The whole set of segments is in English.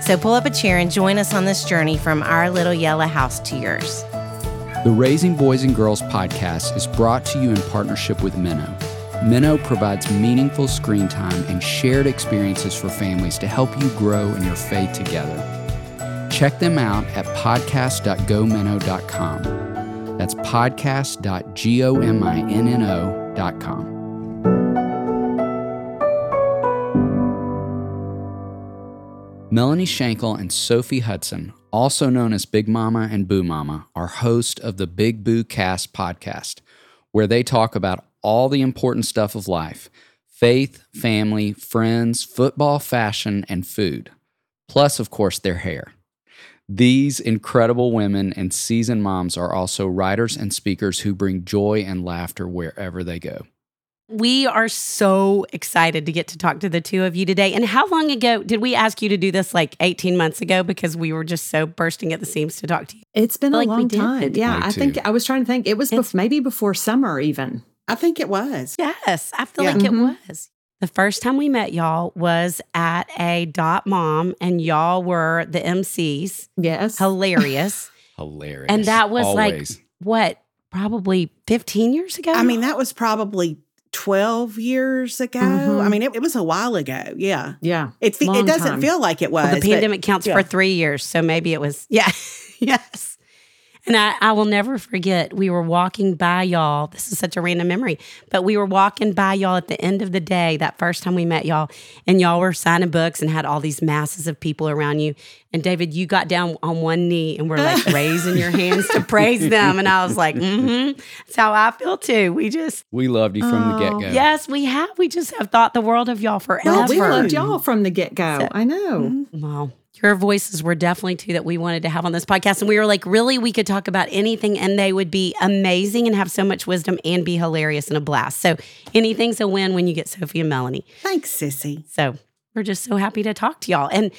So pull up a chair and join us on this journey from our little yellow house to yours. The Raising Boys and Girls podcast is brought to you in partnership with Minnow. Minnow provides meaningful screen time and shared experiences for families to help you grow in your faith together. Check them out at podcast.gominnow.com. That's podcast.gominnow.com. Melanie Shankle and Sophie Hudson, also known as Big Mama and Boo Mama, are host of the Big Boo Cast podcast, where they talk about all the important stuff of life faith, family, friends, football, fashion, and food. Plus, of course, their hair. These incredible women and seasoned moms are also writers and speakers who bring joy and laughter wherever they go. We are so excited to get to talk to the two of you today. And how long ago did we ask you to do this? Like 18 months ago, because we were just so bursting at the seams to talk to you. It's been a Like we long did. time. Yeah, Me I think. I was trying to think. It was bef- maybe before summer, even. I think it was. Yes, I feel Yeah. like Mhm. it was. The first time we met y'all was at a dot mom, and y'all were the MCs. Yes. Hilarious. Hilarious. And that was like- what, probably 15 years ago? I mean, that was probably 12 years ago. Mhm. I mean, it, it was a while ago. Yeah. Yeah. It, fe- it doesn't time. feel like it was. Well, the but- pandemic counts yeah. for three years, so maybe it was. Yeah, yes. And I, I will never forget. We were walking by y'all. This is such a random memory, but we were walking by y'all at the end of the day that first time we met y'all, and y'all were signing books and had all these masses of people around you. And David, you got down on one knee and were like raising your hands to praise them, and I was like, "Mm-hmm." That's how I feel too. We just, We loved you from the Oh, get go. yes, we have. We just have thought the world of y'all forever. Well, we loved y'all from the get go. So- I know. Well, your voices were definitely two that we wanted to have on this podcast. And we were like, really, we could talk about anything and they would be amazing and have so much wisdom and be hilarious and a blast. So anything's a win when you get Sophie and Melanie. Thanks, Sissy. So we're just so happy to talk to y'all. And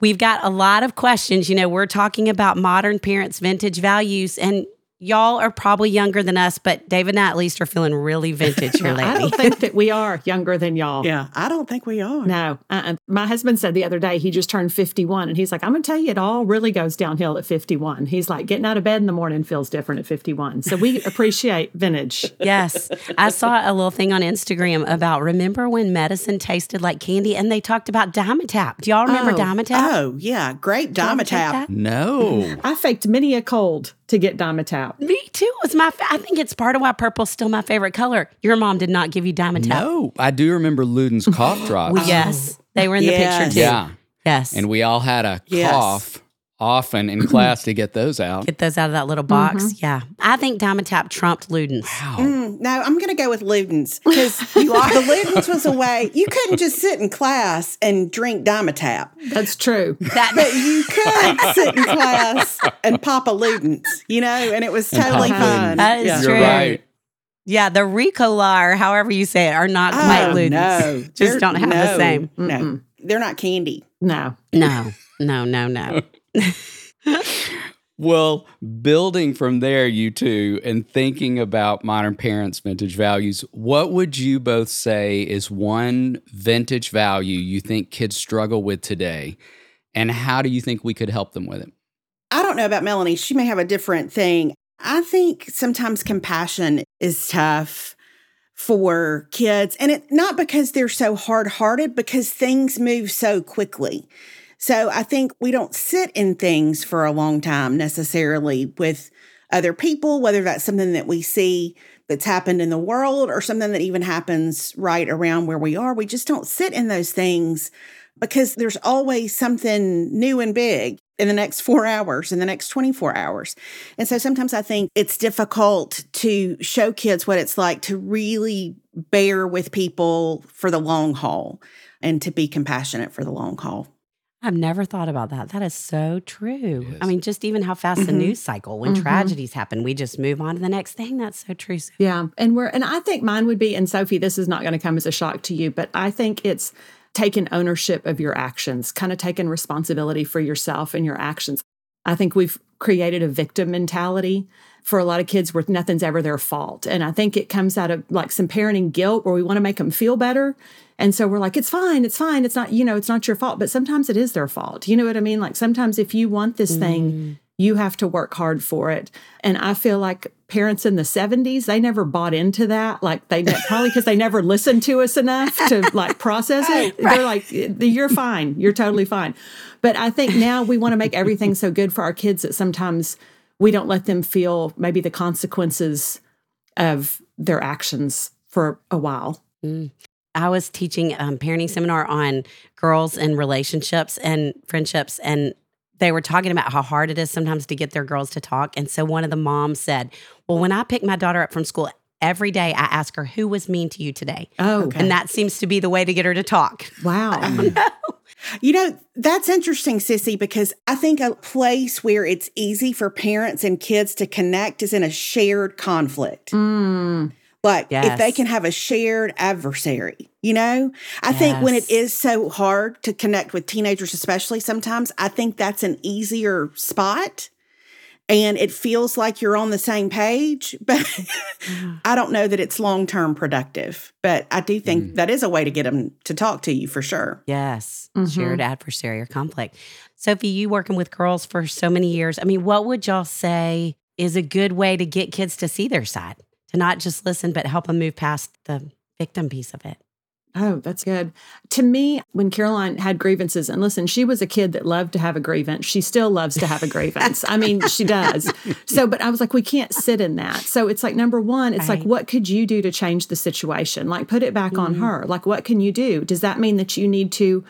we've got a lot of questions. You know, we're talking about modern parents' vintage values. And y'all are probably younger than us, but David and I at least are feeling really vintage here lady. I don't think that we are younger than y'all. Yeah. I don't think we are. No. Uh-uh. My husband said the other day he just turned 51 and he's like, I'm going to tell you, it all really goes downhill at 51. He's like, getting out of bed in the morning feels different at 51. So we appreciate vintage. Yes. I saw a little thing on Instagram about remember when medicine tasted like candy and they talked about Dimetapp. Do y'all remember oh, Dimetapp? Oh, yeah. Great Y'all ever take Dimetapp. No. I faked many a cold to get Dimetapp. Me too. It's my. Fa- I think it's part of why purple's still my favorite color. Your mom did not give you Dimetapp. No. I do remember Luden's cough drops. Well, yes, they were in the picture too. Yeah. Yes. And we all had a Yes. cough often in class to get those out. get those out of that little box. Yeah, I think Dimetapp trumped Luden's. Wow. Mm, no, I'm going to go with Luden's because the Luden's was a way you couldn't just sit in class and drink Dimetapp, That's true. That but you could sit in class and pop a Luden's, you know, and it was totally fun. That is yeah. You're true. right. yeah, the Ricola or however you say it are not quite Oh, Luden's. no. Just They're- don't have the same. No, Mm-mm. they're not candy. No. No, no, no, no. Well, building from there, you two, and thinking about modern parents' vintage values, what would you both say is one vintage value you think kids struggle with today? And how do you think we could help them with it? I don't know about Melanie. She may have a different thing. I think sometimes compassion is tough for kids, and it not because they're so hard hearted, because things move so quickly. So I think we don't sit in things for a long time necessarily with other people, whether that's something that we see that's happened in the world or something that even happens right around where we are. We just don't sit in those things because there's always something new and big in the next four hours, in the next 24 hours. And so sometimes I think it's difficult to show kids what it's like to really bear with people for the long haul and to be compassionate for the long haul. I've never thought about that. That is so true. It I mean, just even how fast the Mhm. news cycle, when Mhm. tragedies happen, we just move on to the next thing. That's so true. Sophie. Yeah. And we're, and I think mine would be, and Sophie, this is not going to come as a shock to you, but I think it's taking ownership of your actions, kind of taking responsibility for yourself and your actions. I think we've created a victim mentality for a lot of kids where nothing's ever their fault. And I think it comes out of like some parenting guilt where we want to make them feel better. And so we're like, it's fine, it's fine. It's not, you know, it's not your fault. But sometimes it is their fault. You know what I mean? Like sometimes if you want this thing, mm. you have to work hard for it. And I feel like parents in the 70s, they never bought into that. Like they ne- probably because they never listened to us enough to like process it. They're like, you're fine. You're totally fine. But I think now we want to make everything so good for our kids that sometimes we don't let them feel maybe the consequences of their actions for a while. I was teaching um, parenting seminar on girls and relationships and friendships, and they were talking about how hard it is sometimes to get their girls to talk. And so one of the moms said, "Well, when I pick my daughter up from school." Every day I ask her, who was mean to you today? Oh, And that seems to be the way to get her to talk. wow. You know, that's interesting, Sissy, because I think a place where it's easy for parents and kids to connect is in a shared conflict. Mm. Like if they can have a shared adversary, you know? I think when it is so hard to connect with teenagers, especially sometimes, I think that's an easier spot. And it feels like you're on the same page, but I don't know that it's long term productive. But I do think that is a way to get them to talk to you for sure. Yes, Mhm. shared adversary or conflict. Sophie, you working with girls for so many years. I mean, what would y'all say is a good way to get kids to see their side, to not just listen, but help them move past the victim piece of it? Oh, that's good. To me, when Caroline had grievances, and listen, she was a kid that loved to have a grievance. She still loves to have a grievance. I mean, she does. So, but I was like, we can't sit in that. So it's like, number one, it's like, what could you do to change the situation? Like, put it back on mm-hmm. her. Like, what can you do? Does that mean that you need to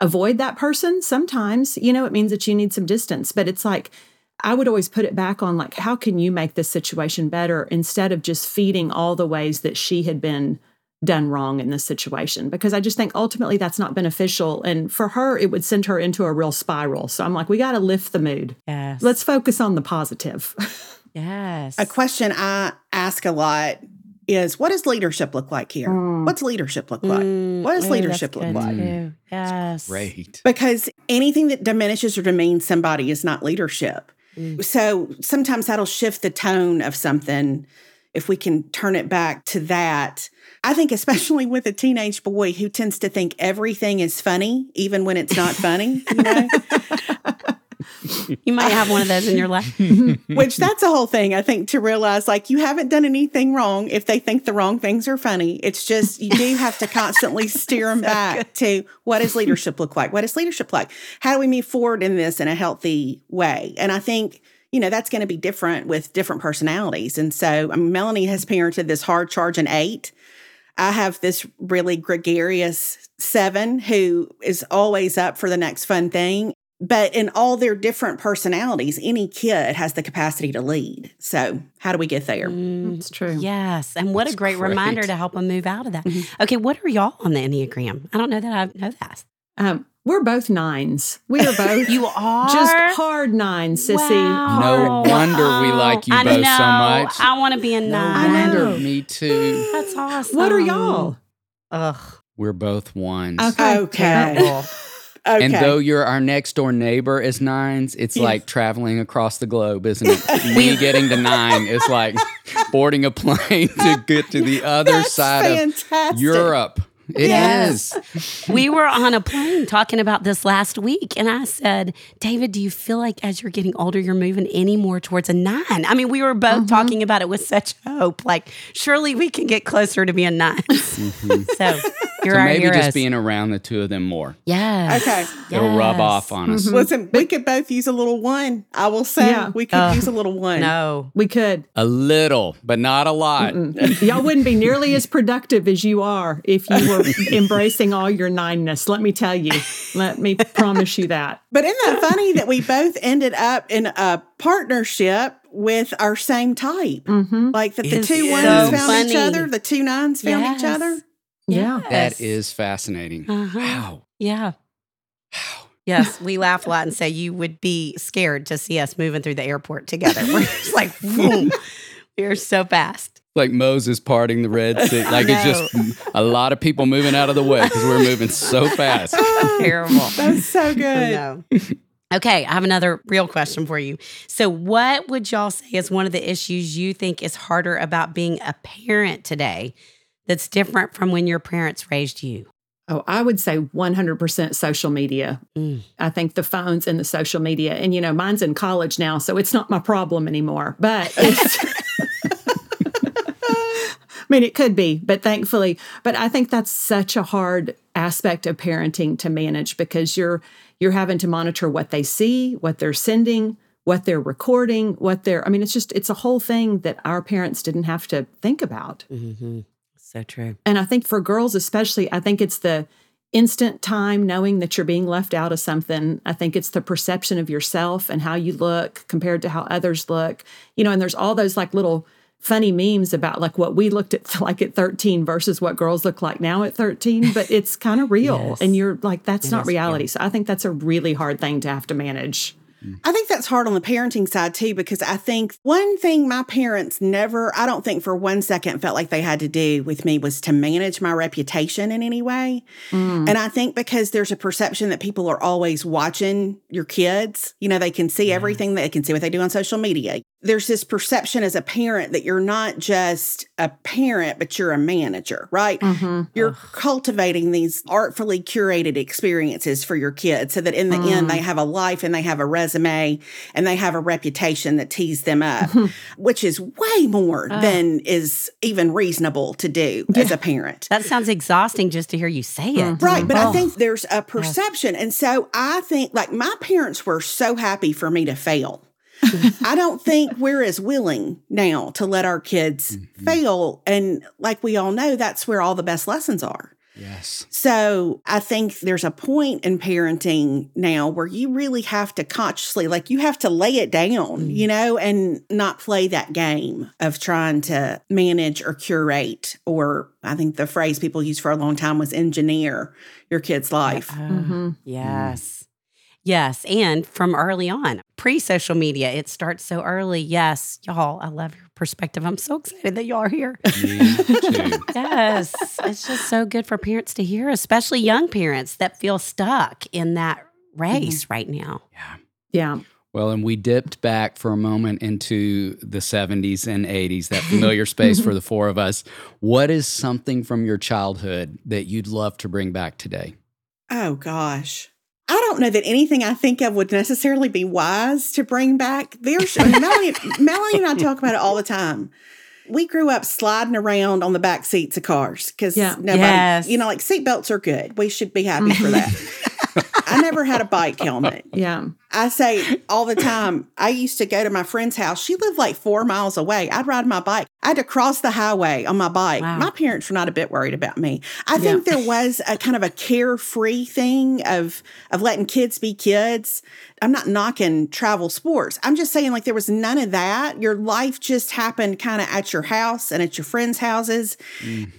avoid that person? Sometimes, you know, it means that you need some distance, but it's like, I would always put it back on like, how can you make this situation better instead of just feeding all the ways that she had been done wrong in this situation? Because I just think ultimately that's not beneficial. And for her, it would send her into a real spiral. So I'm like, we got to lift the mood. Yes. Let's focus on the positive. Yes. A question I ask a lot is what does leadership look like here? Mm. What's leadership look like? Mm, what does ooh, leadership look like? too. Yes. Great. Because anything that diminishes or demeans somebody is not leadership. Mm. So sometimes that'll shift the tone of something if we can turn it back to that. I think, especially with a teenage boy who tends to think everything is funny, even when it's not funny, you know? You might have one of those in your life. Which that's a whole thing, I think, to realize like you haven't done anything wrong if they think the wrong things are funny. It's just you do have to constantly steer them back to what does leadership look like? What does leadership look like? How do we move forward in this in a healthy way? And I think, you know, that's going to be different with different personalities. And so I mean, Melanie has parented this hard charging eight. I have this really gregarious seven who is always up for the next fun thing. But in all their different personalities, any kid has the capacity to lead. So, how do we get there? Mm, It's true. yes. And what That's a great, great. reminder to help them move out of that. Mm-hmm. Okay. What are y'all on the Enneagram? I don't know that I know that. Um, we're both nines. We are both You are just hard nines, sissy. Wow. No wonder we like you I both so much. I want to be a No nine. wonder. Me too. That's awesome. What are y'all? Ugh. We're both ones. Okay. Okay. Okay. And though you're our next door neighbor is nines, it's like traveling across the globe, isn't it? Me getting to nine is like boarding a plane to get to the other That's side fantastic. of Europe. It is. Yes. we were on a plane talking about this last week, and I said, David, do you feel like as you're getting older, you're moving any more towards a nine? I mean, we were both mm-hmm. talking about it with such hope. Like, surely we can get closer to being nines. Mm-hmm. So you're So maybe heroes. just being around the two of them more. yes. Okay. It'll rub off on us. Listen, we could both use a little one. I will say Yeah. we could Ugh. use a little one. No. We could. A little, but not a lot. Y'all wouldn't be nearly as productive as you are if you were embracing all your nineness. Let me tell you. Let me promise you that. But isn't that funny that we both ended up in a partnership with our same type? Mm-hmm. Like that the It's two so ones found each other, the two nines found each other. Yeah. That is fascinating. Uh-huh. Wow. Yeah. Yes, we laugh a lot and say you would be scared to see us moving through the airport together. We're just like, boom. We're so fast. Like Moses parting the Red Sea. Like it's just a lot of people moving out of the way because we're moving so fast. Terrible. That's so good. Okay, I have another real question for you. So, what would y'all say is one of the issues you think is harder about being a parent today that's different from when your parents raised you? Oh, I would say 100% social media. Mm. I think the phones and the social media, and you know, mine's in college now, so it's not my problem anymore. But it's, I mean, it could be, but thankfully, but I think that's such a hard aspect of parenting to manage because you're you're having to monitor what they see, what they're sending, what they're recording, what they're. I mean, it's just it's a whole thing that our parents didn't have to think about. Mm-hmm. So true. And I think for girls, especially, I think it's the instant time knowing that you're being left out of something. I think it's the perception of yourself and how you look compared to how others look. You know, and there's all those like little funny memes about like what we looked at like at 13 versus what girls look like now at 13, but it's kind of real. Yes. And you're like, that's It not is reality. So I think that's a really hard thing to have to manage. I think that's hard on the parenting side too, because I think one thing my parents never, I don't think for one second felt like they had to do with me was to manage my reputation in any way. Mm. And I think because there's a perception that people are always watching your kids, you know, they can see everything, they can see what they do on social media. There's this perception as a parent that you're not just a parent, but you're a manager, right? Mhm. You're cultivating these artfully curated experiences for your kids so that in the end they have a life and they have a resume and they have a reputation that tees them up, which is way more than is even reasonable to do as a parent. That sounds exhausting just to hear you say it. Right. But I Oh. think there's a perception. And so I think like my parents were so happy for me to fail. I don't think we're as willing now to let our kids mm-hmm. fail. And like we all know, that's where all the best lessons are. Yes. So I think there's a point in parenting now where you really have to consciously, like, you have to lay it down, mm. you know, and not play that game of trying to manage or curate, or I think the phrase people used for a long time was engineer your kid's life. Mhm. Yes. Yes. And from early on, pre social media, it starts so early. Yes. Y'all, I love your perspective. I'm so excited that y'all are here. Yes. It's just so good for parents to hear, especially young parents that feel stuck in that mm-hmm. race right now. Yeah. Yeah. Well, and we dipped back for a moment into the 70s and 80s, that familiar space for the four of us. What is something from your childhood that you'd love to bring back today? Oh, gosh. I don't know that anything I think of would necessarily be wise to bring back. There's Melanie, Melanie and I talk about it all the time. We grew up sliding around on the back seats of cars because Yeah. nobody, Yes. you know, like seatbelts are good. We should be happy for that. I never had a bike helmet. Yeah. I say all the time, I used to go to my friend's house. She lived like four miles away. I'd ride my bike. I had to cross the highway on my bike. Wow. My parents were not a bit worried about me. I think there was a kind of a carefree thing of of letting kids be kids. I'm not knocking travel sports. I'm just saying like there was none of that. Your life just happened kind of at your house and at your friends' houses.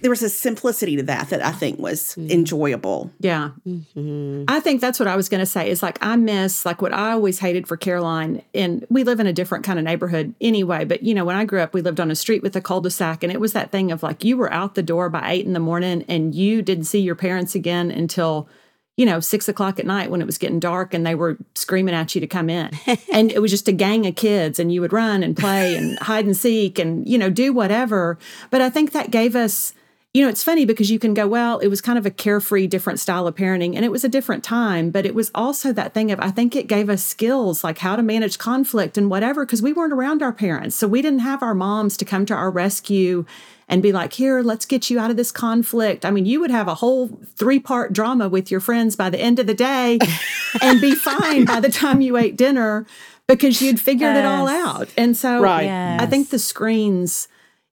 There was a simplicity to that that I think was enjoyable. Yeah. Mhm. I think that's what I was going to say is like, I miss like what I always hated for Caroline. And we live in a different kind of neighborhood anyway. But, you know, when I grew up, we lived on a street with a cul de sac. And it was that thing of like, you were out the door by eight in the morning and you didn't see your parents again until, you know, six o'clock at night when it was getting dark and they were screaming at you to come in. and it was just a gang of kids and you would run and play and hide and seek and, you know, do whatever. But I think that gave us, you know, it's funny because you can go, well, it was kind of a carefree, different style of parenting and it was a different time, but it was also that thing of, I think it gave us skills like how to manage conflict and whatever, because we weren't around our parents. So we didn't have our moms to come to our rescue and be like, here, let's get you out of this conflict. I mean, you would have a whole three part drama with your friends by the end of the day and be fine by the time you ate dinner because you'd figured it all out. And so Right. I think the screens,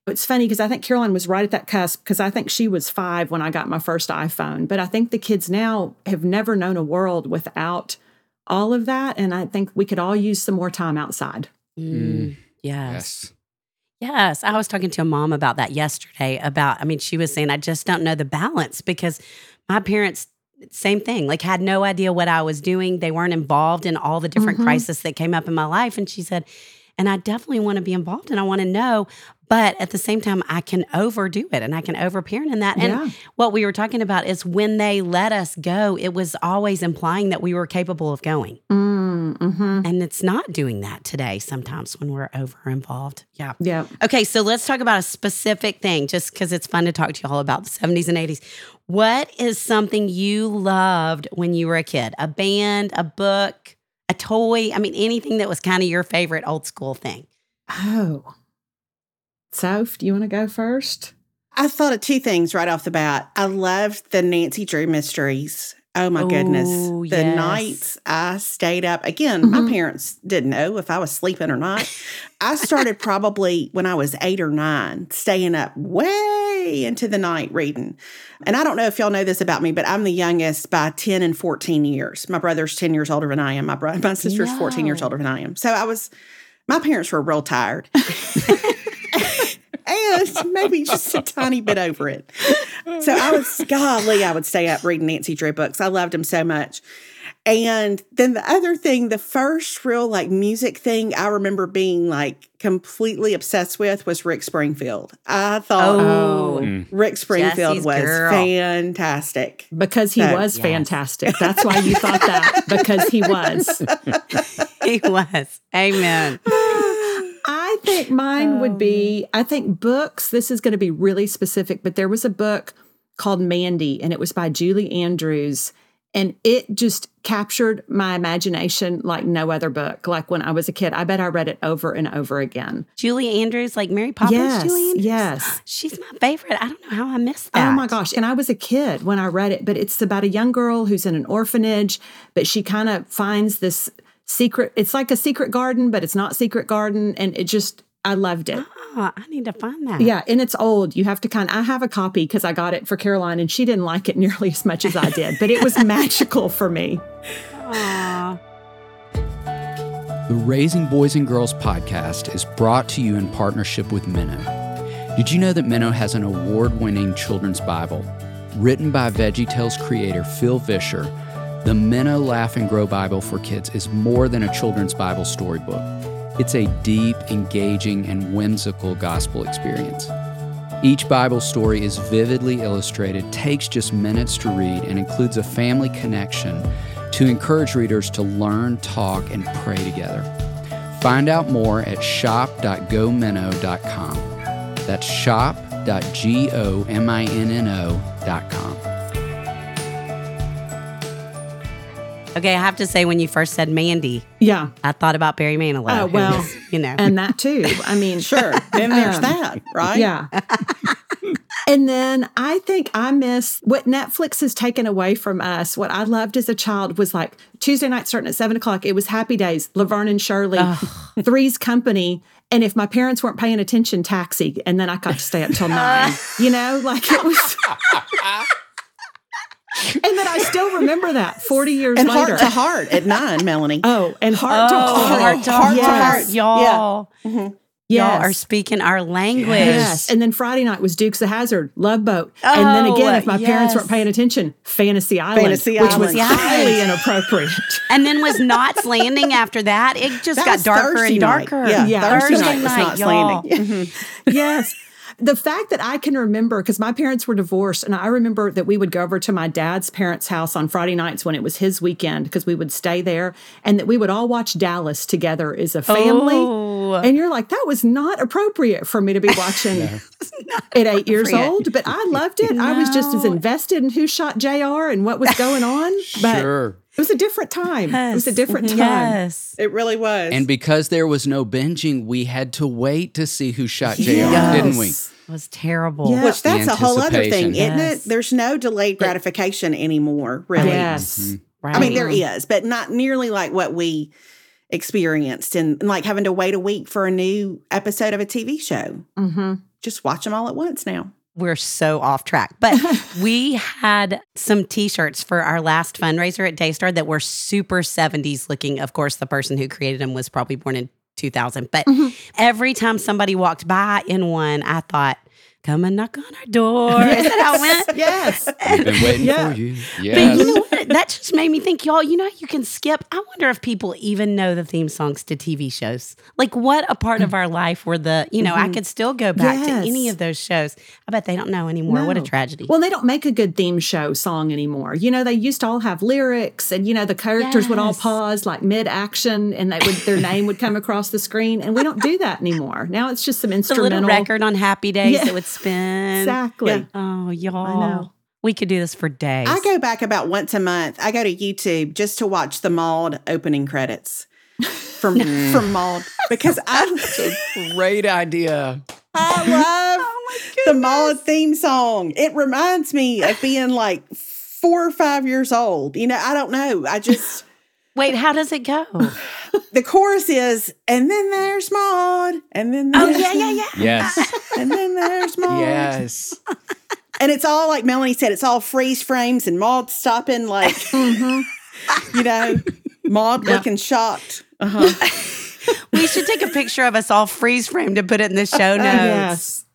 it's funny because I think Caroline was right at that cusp because I think she was five when I got my first iPhone. But I think the kids now have never known a world without all of that. And I think we could all use some more time outside. Mm. Yes. Yes. Yes, I was talking to a mom about that yesterday. About, I mean, she was saying, I just don't know the balance because my parents same thing, like had no idea what I was doing. They weren't involved in all the different Mhm. crises that came up in my life. And she said, and I definitely want to be involved and I want to know. But at the same time, I can overdo it and I can over parent in that. And Yeah. what we were talking about is when they let us go, it was always implying that we were capable of going. Mm, hmm And it's not doing that today sometimes when we're over involved. Yeah. Yeah. Okay, so let's talk about a specific thing just because it's fun to talk to you all about the 70s and 80s. What is something you loved when you were a kid? A band, a book, a toy? I mean, anything that was kind of your favorite old school thing. Oh. Soph, do you want to go first? I thought of two things right off the bat. I loved the Nancy Drew mysteries. Oh my goodness. Oh, The yes. nights I stayed up. Again, my Mhm. parents didn't know if I was sleeping or not. I started probably when I was eight or nine, staying up way into the night reading. And I don't know if y'all know this about me, but I'm the youngest by 10 and 14 years. My brother's 10 years older than I am. My brother, my sister's 14 years older than I am. So I was, my parents were real tired. and maybe just a tiny bit over it. So I was, golly, I would stay up reading Nancy Drew books. I loved them so much. And then the other thing, the first real like music thing I remember being like completely obsessed with was Rick Springfield. I thought Oh. Mm. Rick Springfield Jesse's was girl. fantastic. Because he So, was yes. fantastic. That's why you thought that, because he was. He was. Amen. I think mine would be I think books. This is going to be really specific, but there was a book called Mandy, and it was by Julie Andrews. And it just captured my imagination like no other book. Like when I was a kid, I bet I read it over and over again. Julie Andrews, like Mary Poppins, yes, Julie Andrews. yes. She's my favorite. I don't know how I missed that. Oh my gosh. And I was a kid when I read it, but it's about a young girl who's in an orphanage, but she kind of finds this secret. It's like a secret garden, but it's not secret garden. And it just, I loved it. Oh, I need to find that. Yeah, and it's old. You have to kind of, I have a copy because I got it for Caroline and she didn't like it nearly as much as I did, but it was magical for me. Aw. The Raising Boys and Girls podcast is brought to you in partnership with Minnow. Did you know that Minnow has an award winning children's Bible? Written by VeggieTales creator Phil Vischer, the Minnow Laugh and Grow Bible for Kids is more than a children's Bible storybook. It's a deep, engaging, and whimsical gospel experience. Each Bible story is vividly illustrated, takes just minutes to read, and includes a family connection to encourage readers to learn, talk, and pray together. Find out more at shop.gominnow.com. That's shop.gominnow.com. Okay, I have to say, when you first said Mandy, Yeah, I thought about Barry Manilow. Oh, well, was, you know. and that too. I mean, Sure. Then there's Um, that, right? Yeah. and then I think I miss what Netflix has taken away from us. What I loved as a child was like Tuesday night starting at seven o'clock. It was Happy Days, Laverne and Shirley, Three's Company. And if my parents weren't paying attention, Taxi. And then I got to stay up till nine. You know, like it was. and then I still remember that 40 years And later. heart to heart at nine, Melanie. Oh, and heart to oh, heart. heart to Heart heart, to heart. y'all. Mhm. Yes. Y'all are speaking our language. Yes. And then Friday night was Dukes of Hazzard, Love Boat. and then Oh, again, if my parents weren't paying attention, Fantasy Island, Fantasy which was Island. highly inappropriate. And then was Knots Landing after that. It just That got darker Thursday and night. darker. Yeah, Yeah. Thursday, Thursday night was night, not y'all. landing. yes. The fact that I can remember, because my parents were divorced, and I remember that we would go over to my dad's parents' house on Friday nights when it was his weekend, because we would stay there, and that we would all watch Dallas together as a family. Oh. And you're like, that was not appropriate for me to be watching at eight years old, but I loved it. I was just as invested in who shot JR and what was going on. But Sure. It was a different time. It was a different time. Yes. It really was. And because there was no binging, we had to wait to see who shot JR, Yes. didn't we? It was terrible. Yeah. Which that's a whole other thing, Anticipation. isn't it? There's no delayed gratification anymore, really. Yes. Right. I mean, there is, but not nearly like what we experienced and like having to wait a week for a new episode of a TV show. hmm Just watch them all at once now. We're so off track. But we had some t-shirts for our last fundraiser at Daystar that were super 70s looking. Of course, the person who created them was probably born in 2000. But Mm-hmm. every time somebody walked by in one, I thought, come and knock on our door. Is that how it went? yes. We've been waiting Yeah. for you. Yes. But you know what? That just made me think, y'all, you know, you can skip. I wonder if people even know the theme songs to TV shows. Like, what a part of our life were the, you know, I could still go back to any Mm-hmm. Of those shows. I bet they don't know anymore. What a tragedy. Well, they don't make a good theme show song anymore. You know, they used to all have lyrics, and you know the characters would all pause like mid action, and they would their name would come across the screen. And we don't do that anymore. Now it's just some the instrumental little record on happy days Yeah. that would spin. Exactly. Yeah. Oh, y'all. know. We could do this for days. I go back about once a month. I go to YouTube just to watch the Maude opening credits from from Maude because I Great idea. I oh love the Maude theme song. It reminds me of being like four or five years old. You know, I don't know. I just Wait, how does it go? the chorus is, and then there's Maude, and then oh, there's yeah, yeah, yeah. Yes. And then there's Maude. yes. And it's all like Melanie said, it's all freeze frames and Maude stopping like, Mm-hmm. you know, Maude looking shocked. Uh-huh. We should take a picture of us all freeze framed to put it in the show notes. yes.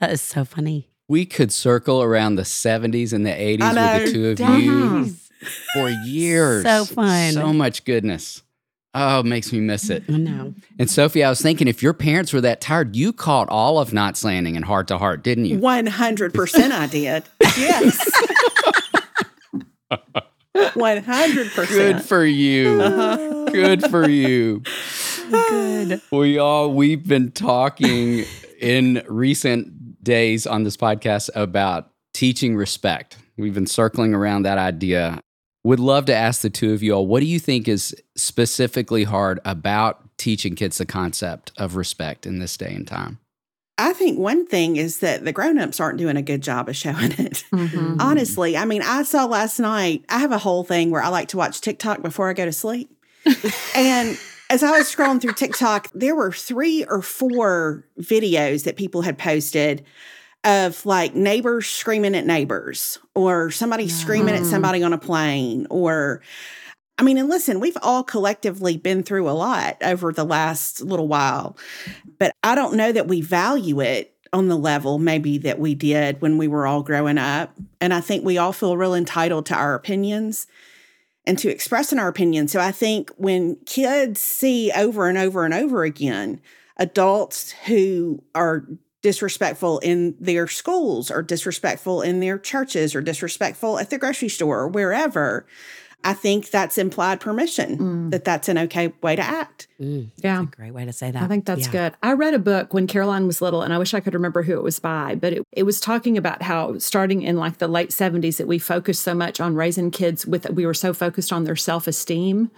That is so funny. We could circle around the 70s and the 80s with the two of you for years. So fun. So much goodness. Oh, it makes me miss it. I know. And Sophie, I was thinking if your parents were that tired, you caught all of Knots Landing and Heart to Heart, didn't you? 100% I did. Yes. 100%. Good for you. Uh-huh. Good for you. Good. We all we've been talking in recent days on this podcast about teaching respect. We've been circling around that idea. Would love to ask the two of you all, what do you think is specifically hard about teaching kids the concept of respect in this day and time? I think one thing is that the grown-ups aren't doing a good job of showing it. Mhm. Honestly, I mean, I saw last night, I have a whole thing where I like to watch TikTok before I go to sleep. and as I was scrolling through TikTok, there were three or four videos that people had posted of like neighbors screaming at neighbors or somebody screaming at mm. somebody on a plane or I mean, and listen, we've all collectively been through a lot over the last little while, but I don't know that we value it on the level maybe that we did when we were all growing up. And I think we all feel real entitled to our opinions and to expressing our opinions. So I think when kids see over and over and over again adults who are disrespectful in their schools or disrespectful in their churches or disrespectful at the grocery store or wherever, I think that's implied permission that that's an okay way to act. Mm, Yeah. great way to say that. I think that's Yeah. good. I read a book when Caroline was little, and I wish I could remember who it was by, but it, it was talking about how starting in like the late 70s that we focused so much on raising kids with, we were so focused on their self esteem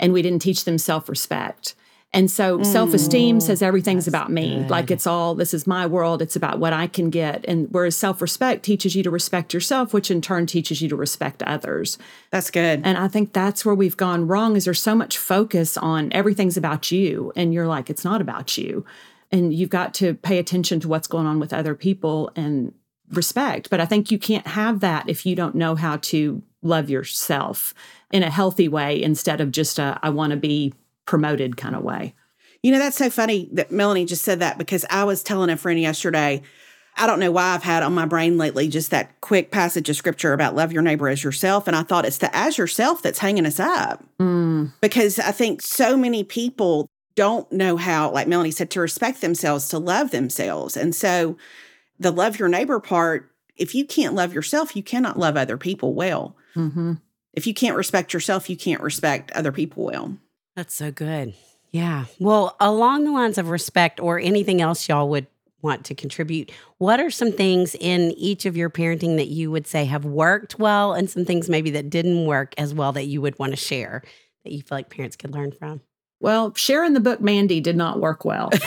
and we didn't teach them self respect. And so self esteem mm. says everything's about me. Like it's all, this is my world. It's about what I can get. And whereas self respect teaches you to respect yourself, which in turn teaches you to respect others. That's good. And I think that's where we've gone wrong is there's so much focus on everything's about you and you're like it's not about you. And you've got to pay attention to what's going on with other people and respect. But I think you can't have that if you don't know how to love yourself in a healthy way instead of just a I want to be promoted kind of way. You know, that's so funny that Melanie just said that because I was telling a friend yesterday, I don't know why I've had on my brain lately just that quick passage of scripture about love your neighbor as yourself. And I thought it's the as yourself that's hanging us up because I think so many people don't know how, like Melanie said, to respect themselves, to love themselves. And so the love your neighbor part, if you can't love yourself, you cannot love other people well. Mm-hmm. If you can't respect yourself, you can't respect other people well. That's so good. Yeah. Well, along the lines of respect or anything else y'all would want to contribute, what are some things in each of your parenting that you would say have worked well and some things maybe that didn't work as well that you would want to share that you feel like parents could learn from? Well, sharing the book Mandy did not work well. it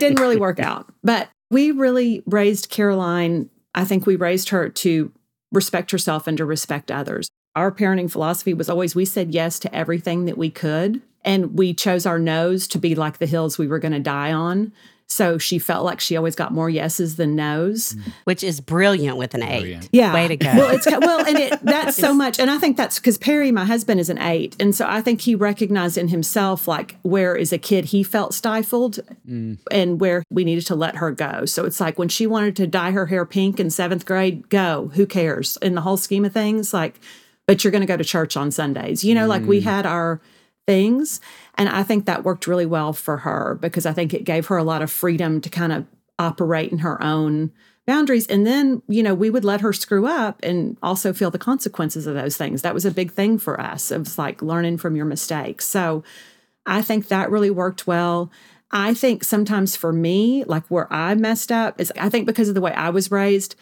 didn't really work out. But we really raised Caroline, I think we raised her to respect herself and to respect others. Our parenting philosophy was always we said yes to everything that we could. And we chose our no's to be like the hills we were going to die on. So she felt like she always got more yeses than nos. Mm. Which is brilliant with an eight. Brilliant. Yeah. Way to go. Well, it's well, and it, that's so much. And I think that's because Perry, my husband, is an eight. And so I think he recognized in himself, like, where as a kid he felt stifled mm. and where we needed to let her go. So it's like when she wanted to dye her hair pink in seventh grade, go. Who cares? In the whole scheme of things, like, but you're going to go to church on Sundays. You know, like we mm. had our things. And I think that worked really well for her because I think it gave her a lot of freedom to kind of operate in her own boundaries. And then, you know, we would let her screw up and also feel the consequences of those things. That was a big thing for us. It was like learning from your mistakes. So I think that really worked well. I think sometimes for me, like where I messed up is I think because of the way I was raised,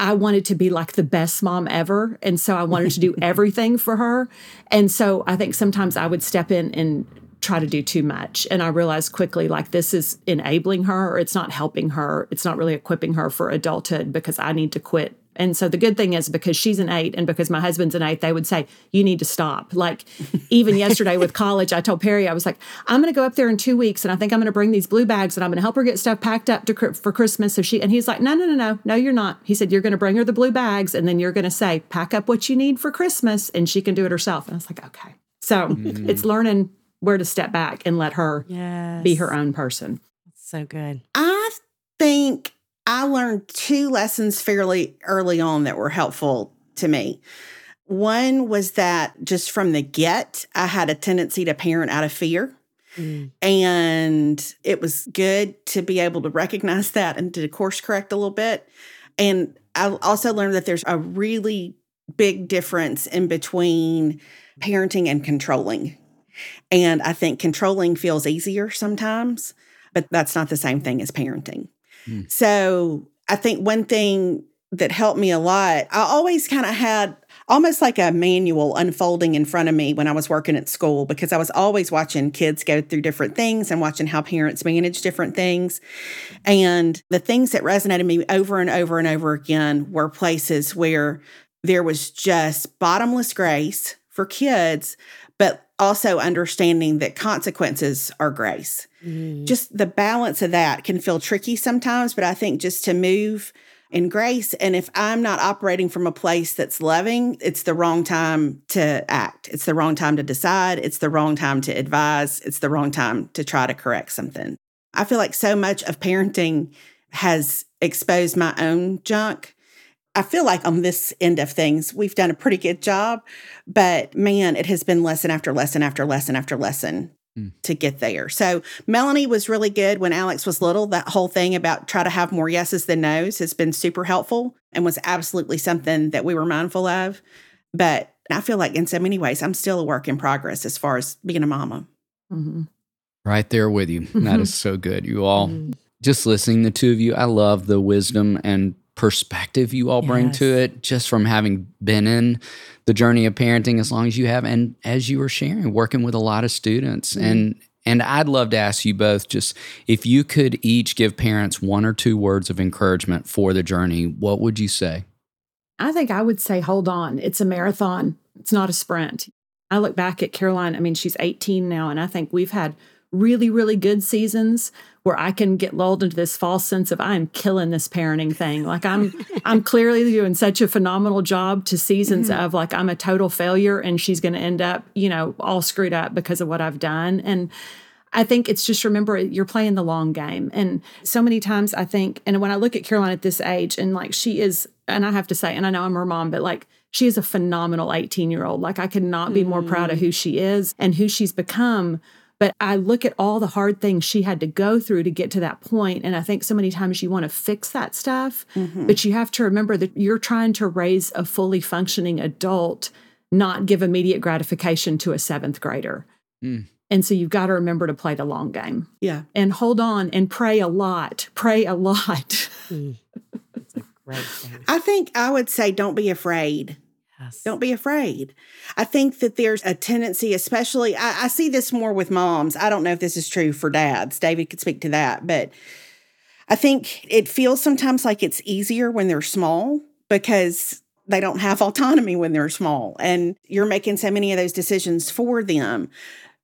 I wanted to be like the best mom ever. And so I wanted to do everything for her. And so I think sometimes I would step in and try to do too much. And I realized quickly, like, this is enabling her or it's not helping her. It's not really equipping her for adulthood because I need to quit. And so the good thing is because she's an eight and because my husband's an eight, they would say, you need to stop. Like, even yesterday with college, I told Perry, I was like, I'm going to go up there in two weeks and I think I'm going to bring these blue bags and I'm going to help her get stuff packed up to, for Christmas. So she, and he's like, no, no, no, no, no, you're not. He said, you're going to bring her the blue bags and then you're going to say, pack up what you need for Christmas and she can do it herself. And I was like, okay. So mm. it's learning where to step back and let her Yes. be her own person. That's So good. I think I learned two lessons fairly early on that were helpful to me. One was that just from the get, I had a tendency to parent out of fear. Mm. And it was good to be able to recognize that and to course correct a little bit. And I also learned that there's a really big difference in between parenting and controlling. And I think controlling feels easier sometimes, but that's not the same thing as parenting. Mm. So I think one thing that helped me a lot, I always kind of had almost like a manual unfolding in front of me when I was working at school because I was always watching kids go through different things and watching how parents manage different things. And the things that resonated me over and over and over again were places where there was just bottomless grace for kids, also understanding that consequences are grace. Mm-hmm. Just the balance of that can feel tricky sometimes, but I think just to move in grace. And if I'm not operating from a place that's loving, it's the wrong time to act. It's the wrong time to decide. It's the wrong time to advise. It's the wrong time to try to correct something. I feel like so much of parenting has exposed my own junk. I feel like on this end of things, we've done a pretty good job, but man, it has been lesson after lesson after lesson after lesson hmm. to get there. So Melanie was really good when Alex was little. That whole thing about try to have more yeses than nos has been super helpful and was absolutely something that we were mindful of. But I feel like in so many ways, I'm still a work in progress as far as being a mama. Mhm. Right there with you. That is mm-hmm. so good. You all mm-hmm. just listening, the two of you, I love the wisdom and perspective you all bring to it just from having been in the journey of parenting as long as you have and as you were sharing working with a lot of students mm-hmm. and and I'd love to ask you both just if you could each give parents one or two words of encouragement for the journey, what would you say? I think I would say, hold on. It's a marathon, it's not a sprint. I look back at Caroline, I mean, she's 18 now, and I think we've had really, really good seasons where I can get lulled into this false sense of I'm killing this parenting thing. Like I'm I'm clearly doing such a phenomenal job to seasons mm-hmm. of like I'm a total failure and she's gonna end up, you know, all screwed up because of what I've done. And I think it's just remember you're playing the long game. And so many times I think, and when I look at Caroline at this age, and like she is, and I have to say, and I know I'm her mom, but like she is a phenomenal 18 year old. Like I could not be more proud of mm. who she is and who she's become. But I look at all the hard things she had to go through to get to that point, And I think so many times you want to fix that stuff, mm-hmm. but you have to remember that you're trying to raise a fully functioning adult, not give immediate gratification to a seventh grader. Mm. And so you've got to remember to play the long game Yeah. and hold on and pray a lot. Pray a lot. Mm. Great thing. I think I would say don't be afraid. Yes. Don't be afraid. I think that there's a tendency, especially, I, I see this more with moms. I don't know if this is true for dads. David could speak to that, but I think it feels sometimes like it's easier when they're small because they don't have autonomy when they're small and you're making so many of those decisions for them.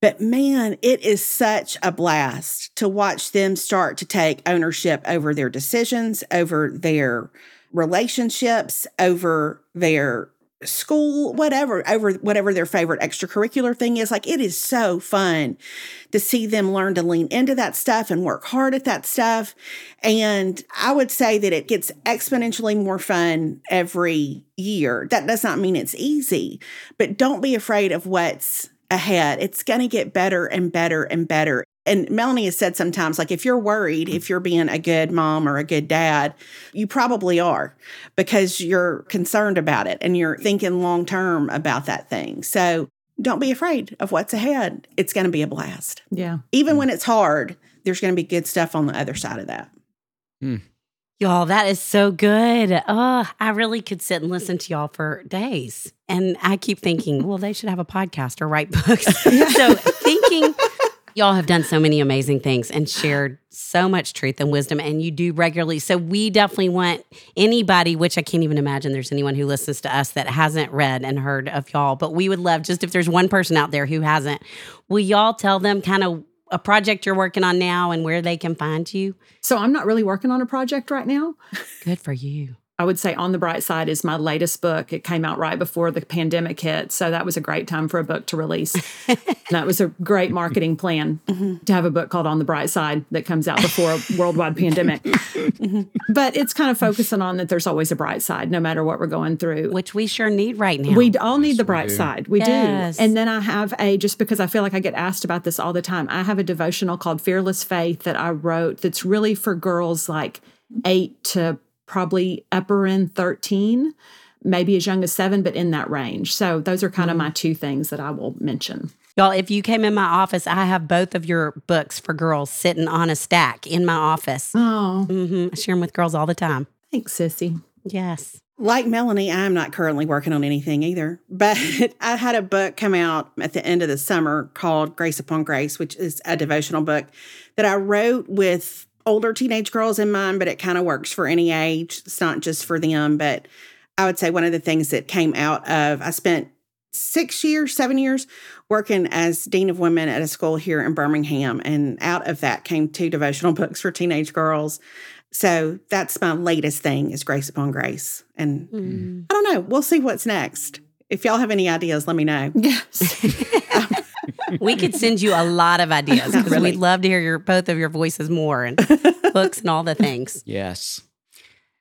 But man, it is such a blast to watch them start to take ownership over their decisions, over their relationships, over their school, whatever, over whatever their favorite extracurricular thing is. Like it is so fun to see them learn to lean into that stuff and work hard at that stuff. And I would say that it gets exponentially more fun every year. That does not mean it's easy, but don't be afraid of what's ahead. It's going to get better and better and better. And Melanie has said sometimes, like, if you're worried, if you're being a good mom or a good dad, you probably are because you're concerned about it and you're thinking long term about that thing. So don't be afraid of what's ahead. It's going to be a blast. Yeah. Even hmm. when it's hard, there's going to be good stuff on the other side of that. Hmm. Y'all, that is so good. Oh, I really could sit and listen to y'all for days. And I keep thinking, well, they should have a podcast or write books. so thinking y'all have done so many amazing things and shared so much truth and wisdom and you do regularly. So we definitely want anybody, which I can't even imagine there's anyone who listens to us that hasn't read and heard of y'all, but we would love just if there's one person out there who hasn't, will y'all tell them kind of a project you're working on now and where they can find you? So I'm not really working on a project right now. Good for you. I would say On the Bright Side is my latest book. It came out right before the pandemic hit. So that was a great time for a book to release. that was a great marketing plan mm-hmm. to have a book called On the Bright Side that comes out before a worldwide pandemic. Mm-hmm. but it's kind of focusing on that there's always a bright side, no matter what we're going through. Which we sure need right now. We all need the bright do. side. We Yes. do. And then I have a, just because I feel like I get asked about this all the time, I have a devotional called Fearless Faith that I wrote that's really for girls like eight to probably upper end 13, maybe as young as seven, but in that range. So those are kind of my two things that I will mention. Y'all, if you came in my office, I have both of your books for girls sitting on a stack in my office. Oh, hmm I share them with girls all the time. thanks, Sissy. Yes. Like Melanie, I'm not currently working on anything either, but I had a book come out at the end of the summer called Grace Upon Grace, which is a devotional book that I wrote with older teenage girls in mind, but it kind of works for any age. It's not just for them, but I would say one of the things that came out of I spent six years, seven years working as Dean of Women at a school here in Birmingham. And out of that came two devotional books for teenage girls. So that's my latest thing is Grace Upon Grace. And Mm. I don't know. We'll see what's next. If y'all have any ideas, let me know. Yes. We could send you a lot of ideas because really. we'd love to hear your both of your voices more and books and all the things. Yes.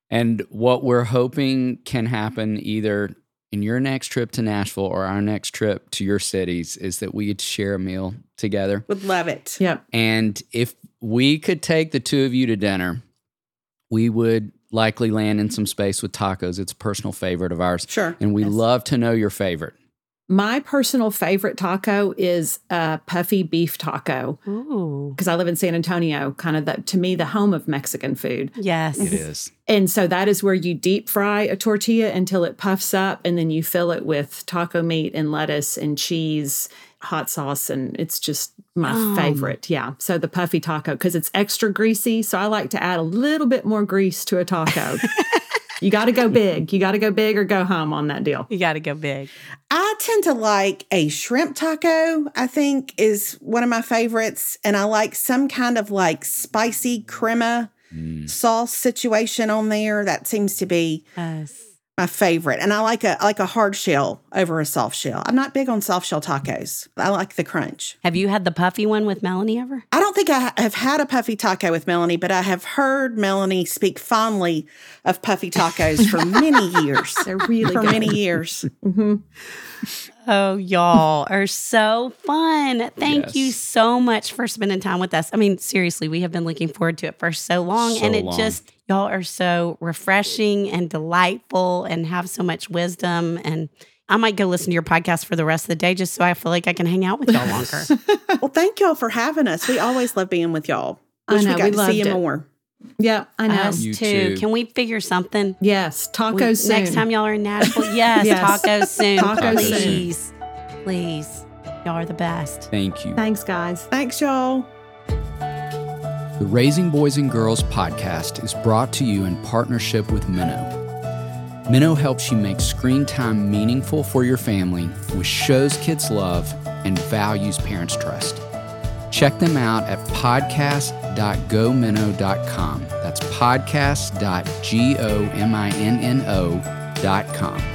And what we're hoping can happen either in your next trip to Nashville or our next trip to your cities is that we could share a meal together. Would love it. yep. And if we could take the two of you to dinner, we would likely land in some space with tacos. It's a personal favorite of ours. Sure. And we Yes. love to know your favorite. My personal favorite taco is a puffy beef taco because I live in San Antonio, kind of the, to me, the home of Mexican food. Yes. It is. And so that is where you deep fry a tortilla until it puffs up, and then you fill it with taco meat and lettuce and cheese, hot sauce, and it's just my Yum. favorite. Yeah. So the puffy taco, because it's extra greasy. So I like to add a little bit more grease to a taco. you got to go big. You got to go big or go home on that deal. You got to go big. I tend to like a shrimp taco, I think is one of my favorites. And I like some kind of like spicy crema mm. sauce situation on there. That seems to be Yes. My favorite. And I like a I like a hard shell over a soft shell. I'm not big on soft shell tacos. I like the crunch. Have you had the puffy one with Melanie ever? I don't think I have had a puffy taco with Melanie, but I have heard Melanie speak fondly of puffy tacos for many years. They're really for good. many years. Mm-hmm. Oh, y'all are so fun. Thank Yes. you so much for spending time with us. I mean, seriously, we have been looking forward to it for so long. So and it long. just, y'all are so refreshing and delightful and have so much wisdom. And I might go listen to your podcast for the rest of the day just so I feel like I can hang out with y'all longer. Well, thank y'all for having us. We always love being with y'all. I know, we got we to loved see you it. more. Yeah, I know. Us You too. too. Can we figure something? yes, tacos We- soon. Next time y'all are in Nashville, yes, Yes. tacos soon. Tacos soon. please. Please. Y'all are the best. Thank you. Thanks, guys. Thanks, y'all. The Raising Boys and Girls podcast is brought to you in partnership with Minnow. Minnow helps you make screen time meaningful for your family with shows kids love and values parents trust. Check them out at podcast.gominnow.com. That's podcast.gominnow.com.